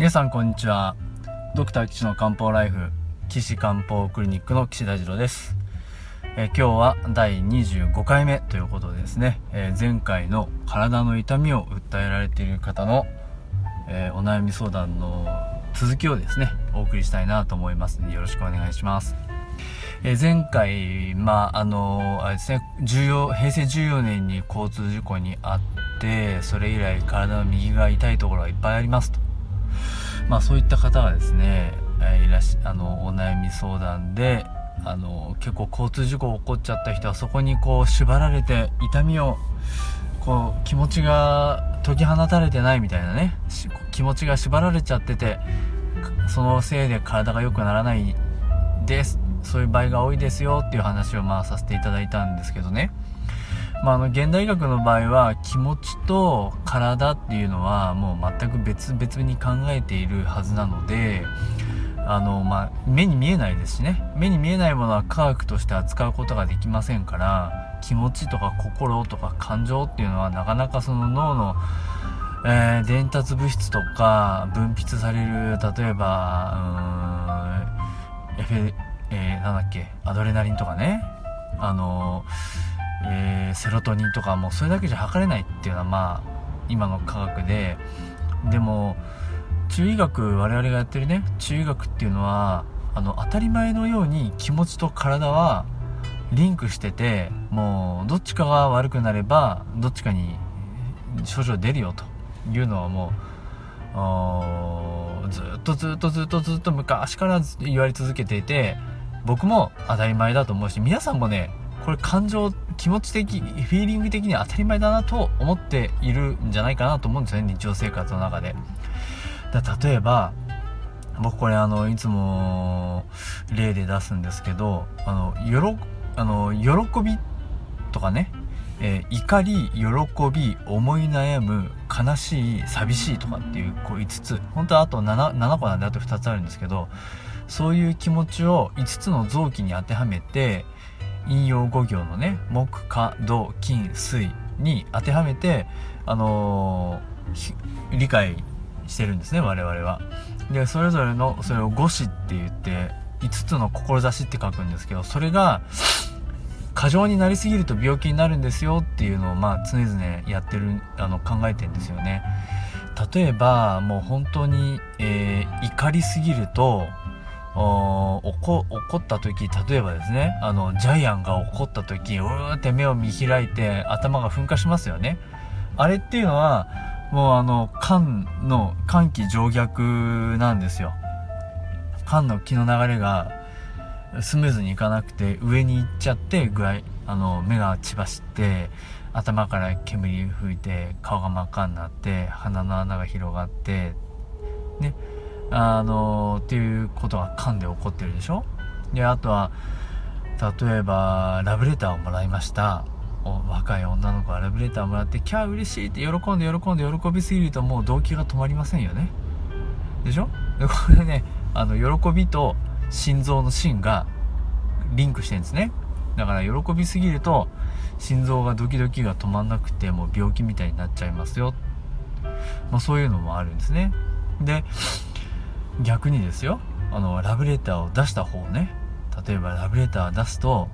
皆さんこんにちは。ドクター岸の漢方ライフ岸漢方クリニックの岸大二郎です。え今日は第25回目ということでですね、えー、前回の体の痛みを訴えられている方の、えー、お悩み相談の続きをですねお送りしたいなと思いますのでよろしくお願いします。え、前回、まあ、あの、あれですね、重要、平成14年に交通事故にあって、それ以来体の右が痛いところがいっぱいありますと。まあそういった方がですね、えー、いらし、あの、お悩み相談で、あの、結構交通事故起こっちゃった人はそこにこう縛られて痛みを、こう気持ちが解き放たれてないみたいなね、気持ちが縛られちゃってて、そのせいで体が良くならないですそういう場合が多いですよっていう話をまあさせていただいたんですけどね。まあ、あの現代医学の場合は気持ちと体っていうのはもう全く別々に考えているはずなのであの、まあ、目に見えないですしね。目に見えないものは科学として扱うことができませんから気持ちとか心とか感情っていうのはなかなかその脳の、えー、伝達物質とか分泌される例えばうーんエフェえー、なんだっけアドレナリンとかね。あのえー、セロトニンとかもうそれだけじゃ測れないっていうのはまあ今の科学で。でも中医学我々がやってるね中医学っていうのはあの当たり前のように気持ちと体はリンクしててもうどっちかが悪くなればどっちかに症状出るよというのはもうずっとずっとずっとずっと昔から言われ続けていて僕も当たり前だと思うし、皆さんもね、これ感情、気持ち的、フィーリング的に当たり前だなと思っているんじゃないかなと思うんですよね、日常生活の中で。だ例えば、僕これあの、いつも例で出すんですけど、あの、よろ、あの、喜びとかね、えー、怒り、喜び、思い悩む、悲しい、寂しいとかっていう、こう5つ。本当はあと 7, 7個なんであと2つあるんですけど、そういう気持ちを5つの臓器に当てはめて引用5行のね木火土金水に当てはめて、あのー、理解してるんですね我々は。でそれぞれのそれを五子って言って5つの志って書くんですけどそれが過剰になりすぎると病気になるんですよっていうのをまあ常々やってるあの考えてんですよね。例えばもう本当に、えー、怒りすぎると怒った時例えばですねあのジャイアンが怒った時うーって目を見開いて頭が噴火しますよね。あれっていうのはもうあの肝の肝気静逆なんですよ。肝の気の流れがスムーズにいかなくて上に行っちゃって具合あの目が血走って頭から煙吹いて顔が真っ赤になって鼻の穴が広がってね。あのっていうことが噛んで起こってるでしょ？であとは例えばラブレターをもらいました。若い女の子がラブレターをもらってキャー嬉しいって喜んで喜んで喜びすぎるともう動機が止まりませんよね。でしょ？でこれねあの喜びと心臓の芯がリンクしてるんですね。だから喜びすぎると心臓がドキドキが止まんなくてもう病気みたいになっちゃいますよ、まあ、そういうのもあるんですね。で逆にですよ。あのラブレターを出した方ね。例えばラブレター出すと、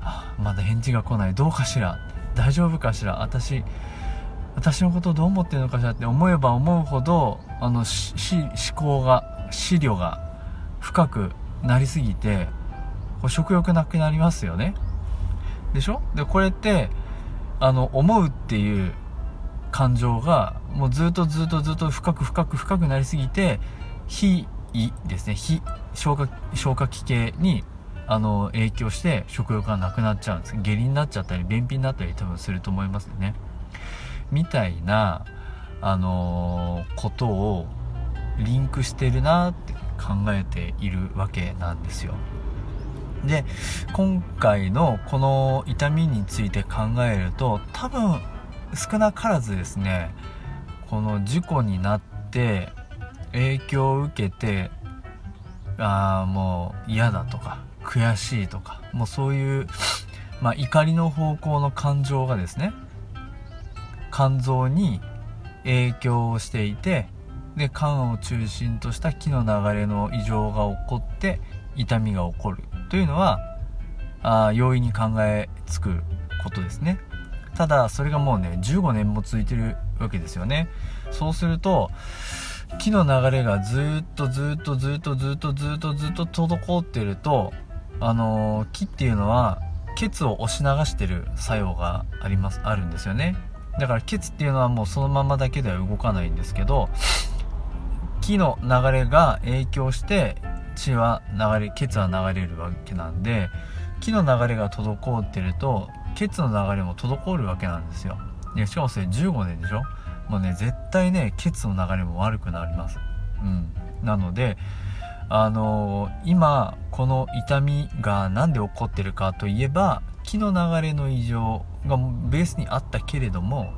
あ、まだ返事が来ない。どうかしら。大丈夫かしら。私私のことどう思ってるのかしら。って思えば思うほどあの思考が思慮が深くなりすぎてこう食欲なくなりますよね。でしょ？でこれってあの思うっていう感情がもうずっとずっとずっと深く深く深くなりすぎて非胃ですね。非消化消化器系にあの影響して食欲がなくなっちゃうんです。下痢になっちゃったり便秘になったり多分すると思いますね。みたいなあのー、ことをリンクしてるなって考えているわけなんですよ。で今回のこの痛みについて考えると多分少なからずですねこの事故になって影響を受けてああもう嫌だとか悔しいとかもうそういう、まあ、怒りの方向の感情がですね肝臓に影響をしていてで肝を中心とした気の流れの異常が起こって痛みが起こるというのはあ容易に考えつくことですね。ただそれがもうね15年も続いてるわけですよね。そうすると木の流れがずっとずっとずっとずっとずっとずっと滞ってるとあのー、木っていうのはケツを押し流してる作用がありますあるんですよね。だからケツっていうのはもうそのままだけでは動かないんですけど木の流れが影響して血は流れケツは流れるわけなんで木の流れが滞ってるとケツの流れも滞るわけなんですよ。でしかもそれ15年でしょ？もうね絶対ねケツの流れも悪くなります。うん。なのであのー、今この痛みが何で起こってるかといえば気の流れの異常がベースにあったけれども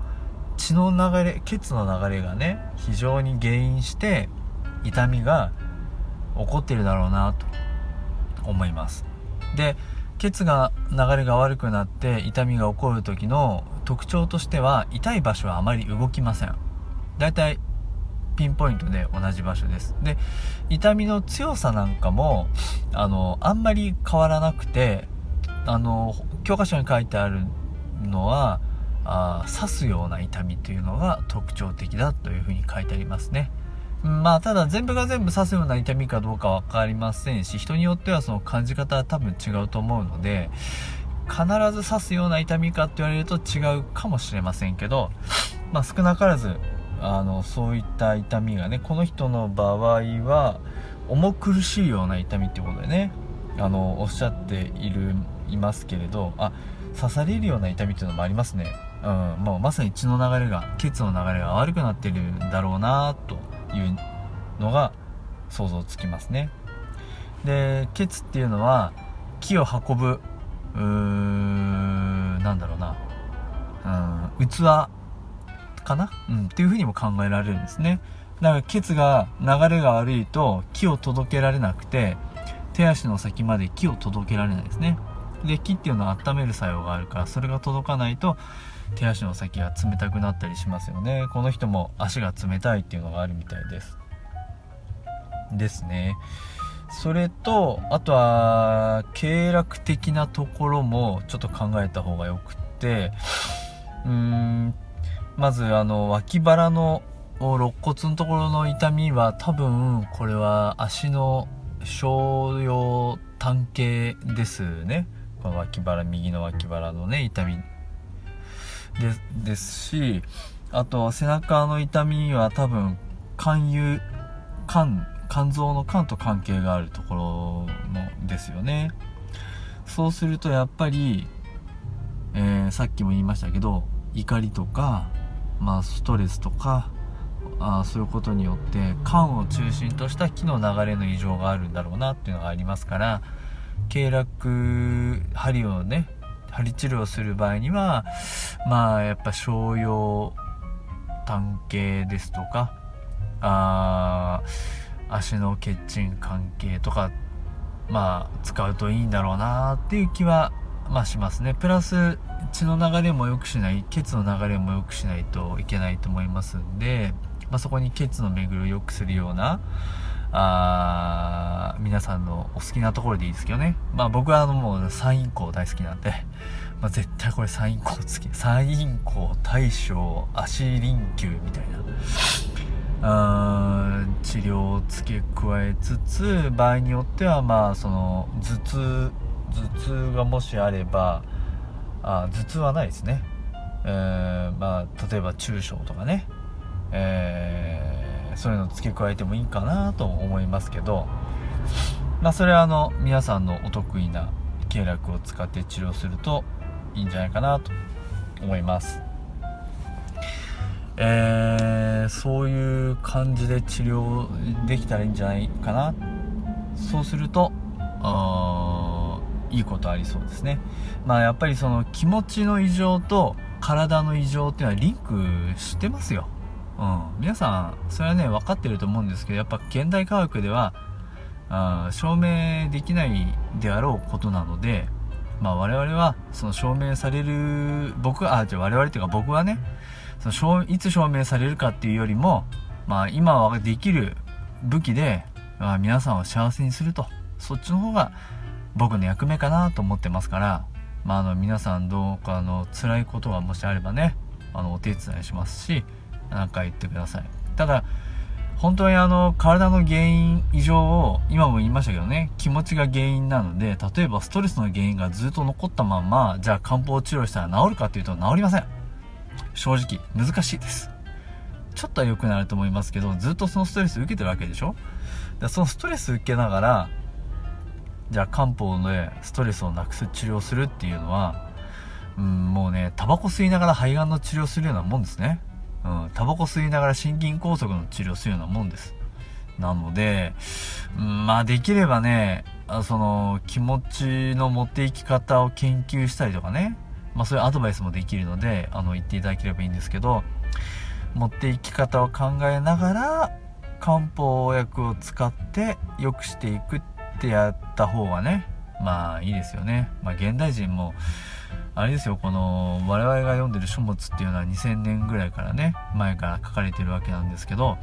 血の流れケツの流れがね非常に原因して痛みが起こってるだろうなと思います。でケツが流れが悪くなって痛みが起こる時の特徴としては痛い場所はあまり動きません。だいたいピンポイントで同じ場所です。で痛みの強さなんかもあのあんまり変わらなくてあの教科書に書いてあるのはあ刺すような痛みというのが特徴的だというふうに書いてありますね。まあただ全部が全部刺すような痛みかどうか分かりませんし人によってはその感じ方は多分違うと思うので必ず刺すような痛みかって言われると違うかもしれませんけど、まあ、少なからずあのそういった痛みがねこの人の場合は重苦しいような痛みってことでねあのおっしゃっているいますけれどあ刺されるような痛みっていうのもありますね、うん、もうまさに血の流れが血の流れが悪くなってるんだろうなというのが想像つきますね。で血っていうのは木を運ぶうーなんだろうな。うん器かな？うんっていうふうにも考えられるんですね。だからケツが流れが悪いと木を届けられなくて手足の先まで木を届けられないですね。で木っていうのは温める作用があるからそれが届かないと手足の先が冷たくなったりしますよね。この人も足が冷たいっていうのがあるみたいです。ですね。それとあとは経絡的なところもちょっと考えた方がよくってうーんまずあの脇腹の肋骨のところの痛みは多分これは足の小腰単形ですね。この脇腹右の脇腹のね痛みでですしあと背中の痛みは多分肝油肝肝臓の肝と関係があるところのですよね。そうするとやっぱり、えー、さっきも言いましたけど怒りとか、まあ、ストレスとかあそういうことによって肝を中心とした気の流れの異常があるんだろうなっていうのがありますから経絡針をね針治療する場合にはまあやっぱ商用単形ですとかあ足の血沈関係とかまあ使うといいんだろうなっていう気はまあしますね。プラス血の流れも良くしない血の流れも良くしないといけないと思いますんで、まあ、そこに血の巡りを良くするようなあ皆さんのお好きなところでいいですけどね。まあ僕はあのもうサインコ大好きなんで、まあ絶対これサインコつき、サインコ大将足臨球みたいな。あ治療を付け加えつつ場合によってはまあその頭痛頭痛がもしあればあ頭痛はないですね、えー、まあ例えば中小とかね、えーそういうの付け加えてもいいかなと思いますけど、まあ、それはあの皆さんのお得意な経絡を使って治療するといいんじゃないかなと思います。えー、そういう感じで治療できたらいいんじゃないかな。そうするとあいいことありそうですね。まあやっぱりその気持ちの異常と体の異常っていうのはリンクしてますよ。うん、皆さん、それはね、分かってると思うんですけど、やっぱ現代科学では、あ証明できないであろうことなので、まあ我々は、その証明される、僕は、あ、じゃあ我々っていうか僕はね、そのいつ証明されるかっていうよりも、まあ今はできる武器で、まあ、皆さんを幸せにすると。そっちの方が僕の役目かなと思ってますからまあ、あの皆さんどうかあの辛いことがもしあればねあのお手伝いしますし何か言ってください。ただ本当にあの体の原因異常を今も言いましたけどね気持ちが原因なので例えばストレスの原因がずっと残ったままじゃあ漢方治療したら治るかっていうと治りません。正直難しいです。ちょっとは良くなると思いますけどずっとそのストレス受けてるわけでしょ？でそのストレス受けながらじゃあ漢方でストレスをなくす治療するっていうのは、うん、もうね、タバコ吸いながら肺がんの治療するようなもんですね。うん、タバコ吸いながら心筋梗塞の治療するようなもんです。なので、うん、まあできればね、その気持ちの持っていき方を研究したりとかね、まあそういうアドバイスもできるので、あの言っていただければいいんですけど、持っていき方を考えながら、漢方薬を使って良くしていくってやった方がねまあいいですよねまあ現代人もあれですよこの我々が読んでる書物っていうのは2000年ぐらいからね前から書かれてるわけなんですけど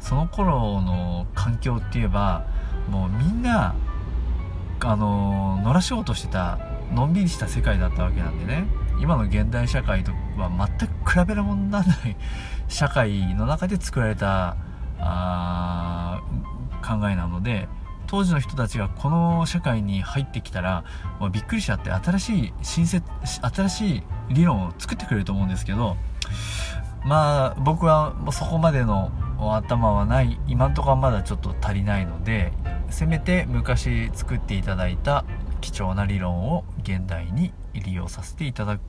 その頃の環境って言えばもうみんなあの野良仕事してたのんびりした世界だったわけなんでね。今の現代社会とは全く比べるものにならない社会の中で作られたあ考えなので当時の人たちがこの社会に入ってきたらもうびっくりしちゃって新しい新設新しい理論を作ってくれると思うんですけどまあ僕はそこまでの頭はない今んとこはまだちょっと足りないのでせめて昔作っていただいた貴重な理論を現代に利用させていただく。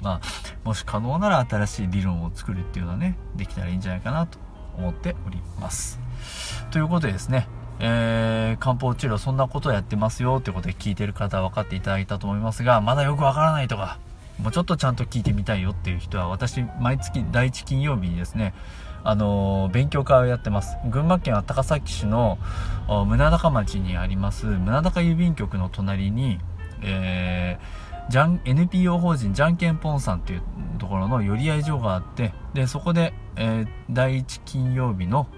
まあもし可能なら新しい理論を作るっていうのはねできたらいいんじゃないかなと思っております。ということでですねえー、漢方治療そんなことをやってますよってことで聞いてる方は分かっていただいたと思いますが、まだよくわからないとか、もうちょっとちゃんと聞いてみたいよっていう人は、私、毎月第1金曜日にですね、あのー、勉強会をやってます。群馬県は高崎市の宗高町にあります、宗高郵便局の隣に、えー、じゃん NPO 法人じゃんけんぽんさんっていうところの寄り合い所があって、で、そこで、えー、第1金曜日の、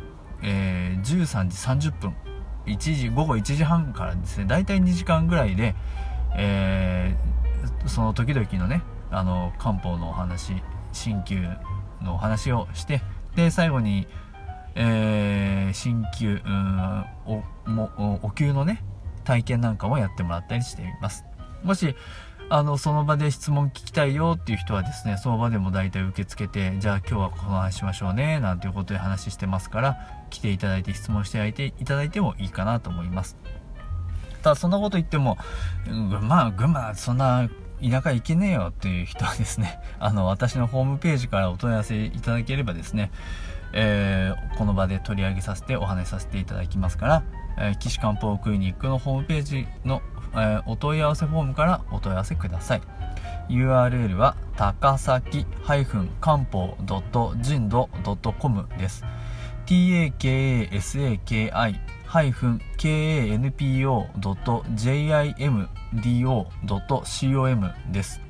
えー、13時30分1時午後1時半からですね大体2時間ぐらいで、えー、その時々のねあの漢方のお話鍼灸のお話をしてで最後に、えー、鍼灸おもお灸のね体験なんかもやってもらったりしています。もしあの、その場で質問聞きたいよっていう人はですね、その場でも大体受け付けて、じゃあ今日はこの話しましょうね、なんていうことで話してますから、来ていただいて質問していただいてもいいかなと思います。ただそんなこと言っても、群馬、群馬、そんな田舎行けねえよっていう人はですね、あの、私のホームページからお問い合わせいただければですね、えー、この場で取り上げさせてお話しさせていただきますから、えー、岸漢方クリニックのホームページのえー、お問い合わせフォームからお問い合わせください URL は高崎漢方人度 .com です takasaki kanpo.jimdo.com です。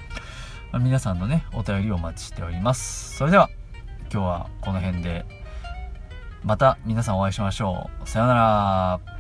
皆さんのね、お便りをお待ちしております。それでは、今日はこの辺で、また皆さんお会いしましょう。さようなら。